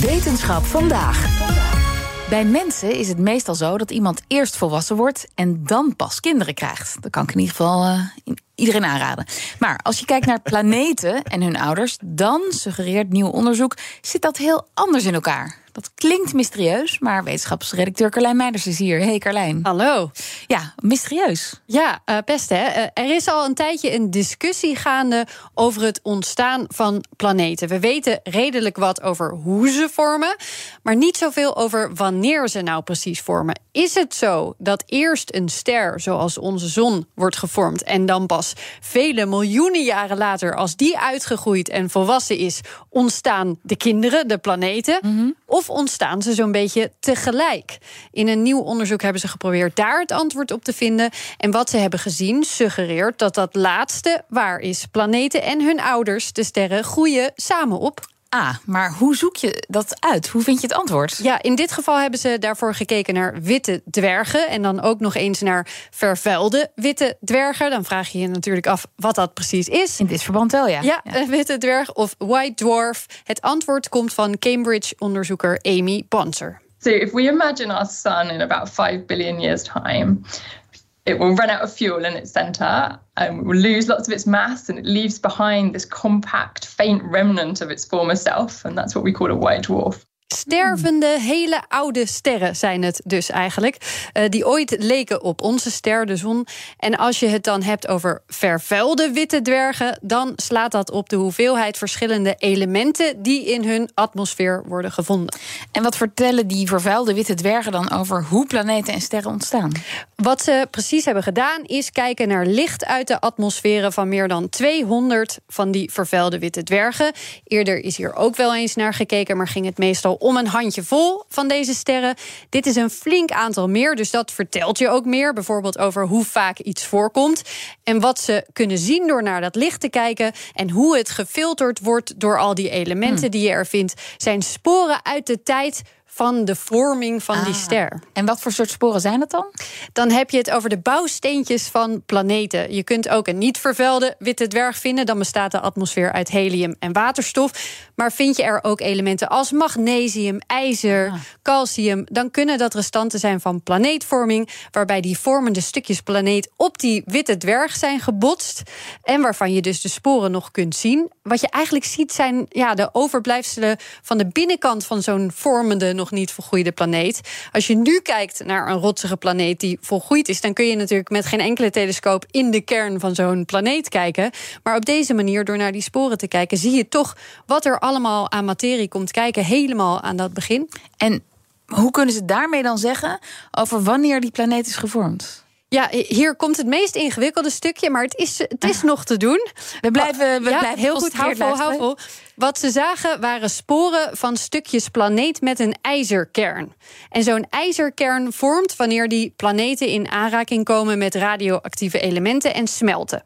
Wetenschap vandaag. Bij mensen is het meestal zo dat iemand eerst volwassen wordt en dan pas kinderen krijgt. Dat kan ik in ieder geval uh, iedereen aanraden. Maar als je kijkt naar planeten en hun ouders, dan suggereert nieuw onderzoek zit dat heel anders in elkaar. Dat klinkt mysterieus, maar wetenschapsredacteur Carlijn Meijers is hier. Hey Carlijn. Hallo. Ja, mysterieus. Ja, uh, best hè. Uh, er is al een tijdje een discussie gaande over het ontstaan van planeten. We weten redelijk wat over hoe ze vormen, maar niet zoveel over wanneer ze nou precies vormen. Is het zo dat eerst een ster zoals onze zon wordt gevormd en dan pas vele miljoenen jaren later, als die uitgegroeid en volwassen is, ontstaan de kinderen, de planeten? Mm -hmm. Of ontstaan ze zo'n beetje tegelijk? In een nieuw onderzoek hebben ze geprobeerd daar het antwoord op te vinden. En wat ze hebben gezien suggereert dat dat laatste waar is. Planeten en hun ouders, de sterren, groeien samen op. Ah, maar hoe zoek je dat uit? Hoe vind je het antwoord? Ja, in dit geval hebben ze daarvoor gekeken naar witte dwergen. En dan ook nog eens naar vervuilde witte dwergen. Dan vraag je je natuurlijk af wat dat precies is. In dit verband wel, ja. Ja, een witte dwerg of white dwarf. Het antwoord komt van Cambridge-onderzoeker Amy Bonser. So if we imagine our sun in about 5 billion years' time, it will run out of fuel in its center and will lose lots of its mass and it leaves behind this compact, faint remnant of its former self. And that's what we call a white dwarf. Stervende, hele oude sterren zijn het dus eigenlijk. Uh, die ooit leken op onze ster, de zon. En als je het dan hebt over vervuilde witte dwergen, dan slaat dat op de hoeveelheid verschillende elementen die in hun atmosfeer worden gevonden. En wat vertellen die vervuilde witte dwergen dan over hoe planeten en sterren ontstaan? Wat ze precies hebben gedaan, is kijken naar licht uit de atmosferen van meer dan 200 van die vervuilde witte dwergen. Eerder is hier ook wel eens naar gekeken, maar ging het meestal om een handjevol van deze sterren. Dit is een flink aantal meer, dus dat vertelt je ook meer. Bijvoorbeeld over hoe vaak iets voorkomt. En wat ze kunnen zien door naar dat licht te kijken. En hoe het gefilterd wordt door al die elementen hmm. die je er vindt. Zijn sporen uit de tijd van de vorming van ah. die ster. En wat voor soort sporen zijn dat dan? Dan heb je het over de bouwsteentjes van planeten. Je kunt ook een niet vervuilde witte dwerg vinden. Dan bestaat de atmosfeer uit helium en waterstof. Maar vind je er ook elementen als magnesium, ijzer, ah. calcium... dan kunnen dat restanten zijn van planeetvorming... waarbij die vormende stukjes planeet op die witte dwerg zijn gebotst... en waarvan je dus de sporen nog kunt zien. Wat je eigenlijk ziet zijn ja, de overblijfselen van de binnenkant van zo'n vormende... nog niet volgroeide planeet. Als je nu kijkt naar een rotsige planeet die volgroeid is... dan kun je natuurlijk met geen enkele telescoop... in de kern van zo'n planeet kijken. Maar op deze manier, door naar die sporen te kijken... zie je toch wat er allemaal aan materie komt kijken... helemaal aan dat begin. En hoe kunnen ze daarmee dan zeggen... over wanneer die planeet is gevormd? Ja, hier komt het meest ingewikkelde stukje, maar het is, het is nog te doen. We blijven, we ja, blijven heel goed, hou vol, hou vol. Wat ze zagen waren sporen van stukjes planeet met een ijzerkern. En zo'n ijzerkern vormt wanneer die planeten in aanraking komen met radioactieve elementen en smelten.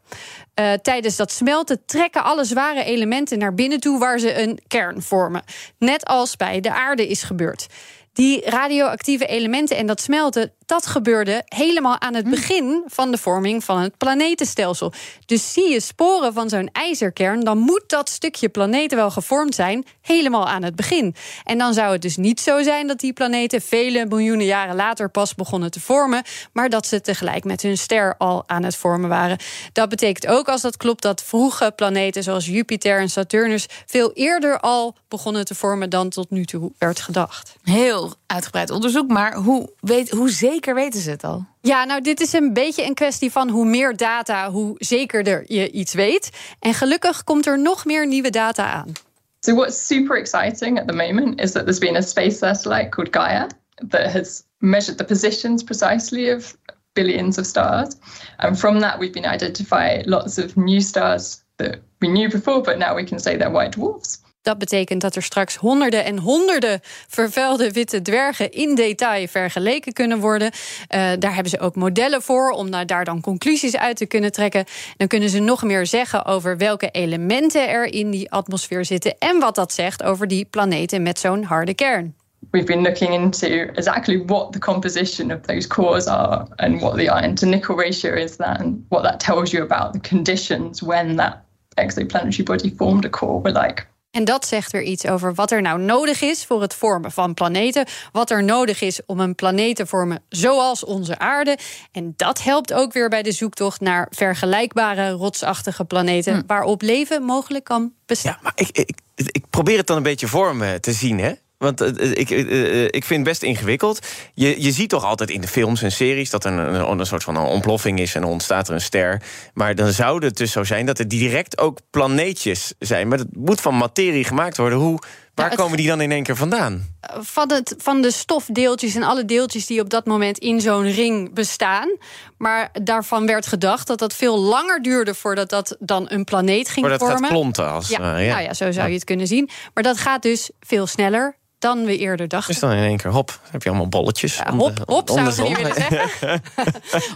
Uh, tijdens dat smelten trekken alle zware elementen naar binnen toe waar ze een kern vormen. Net als bij de aarde is gebeurd. Die radioactieve elementen en dat smelten, dat gebeurde helemaal aan het begin van de vorming van het planetenstelsel. Dus zie je sporen van zo'n ijzerkern, dan moet dat stukje planeten wel gevormd zijn, helemaal aan het begin. En dan zou het dus niet zo zijn dat die planeten vele miljoenen jaren later pas begonnen te vormen, maar dat ze tegelijk met hun ster al aan het vormen waren. Dat betekent ook, als dat klopt, dat vroege planeten zoals Jupiter en Saturnus veel eerder al begonnen te vormen dan tot nu toe werd gedacht. Heel uitgebreid onderzoek, maar hoe, weet, hoe zeker weten ze het al? Ja, nou, dit is een beetje een kwestie van hoe meer data, hoe zekerder je iets weet. En gelukkig komt er nog meer nieuwe data aan. So what's super exciting at the moment is that there's been a space satellite called Gaia that has measured the positions precisely of billions of stars. And from that we've been identifying lots of new stars that we knew before, but now we can say they're white dwarfs. Dat betekent dat er straks honderden en honderden vervuilde witte dwergen in detail vergeleken kunnen worden. Uh, daar hebben ze ook modellen voor om daar dan conclusies uit te kunnen trekken. Dan kunnen ze nog meer zeggen over welke elementen er in die atmosfeer zitten en wat dat zegt over die planeten met zo'n harde kern. we've been looking into exactly what the composition of those cores are and what the iron to nickel ratio is that and what that tells you about the conditions when that exoplanetary body formed a core were like. En dat zegt weer iets over wat er nou nodig is voor het vormen van planeten. Wat er nodig is om een planeet te vormen zoals onze aarde. En dat helpt ook weer bij de zoektocht naar vergelijkbare rotsachtige planeten. Hm. waarop leven mogelijk kan bestaan. Ja, maar ik, ik, ik probeer het dan een beetje voor me te zien. Hè? Want uh, ik, uh, ik vind het best ingewikkeld. Je, je ziet toch altijd in de films en series dat er een, een soort van een ontploffing is en dan ontstaat er een ster. Maar dan zou het dus zo zijn dat er direct ook planeetjes zijn. Maar het moet van materie gemaakt worden. Hoe, waar nou, komen die dan in één keer vandaan? Van, het, van de stofdeeltjes en alle deeltjes die op dat moment in zo'n ring bestaan. Maar daarvan werd gedacht dat dat veel langer duurde voordat dat dan een planeet ging voordat vormen. Dat gaat klonten als. Ja, uh, ja. Nou ja, zo zou je het kunnen zien. Maar dat gaat dus veel sneller dan we eerder dachten. Dus dan in één keer, hop, heb je allemaal bolletjes. Ja, hop, hop, zou ze niet willen zeggen.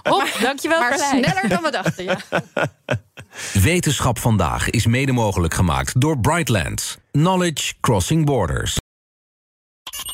hop, maar, dankjewel maar sneller dan we dachten, ja. Wetenschap vandaag is mede mogelijk gemaakt door Brightlands. Knowledge Crossing Borders.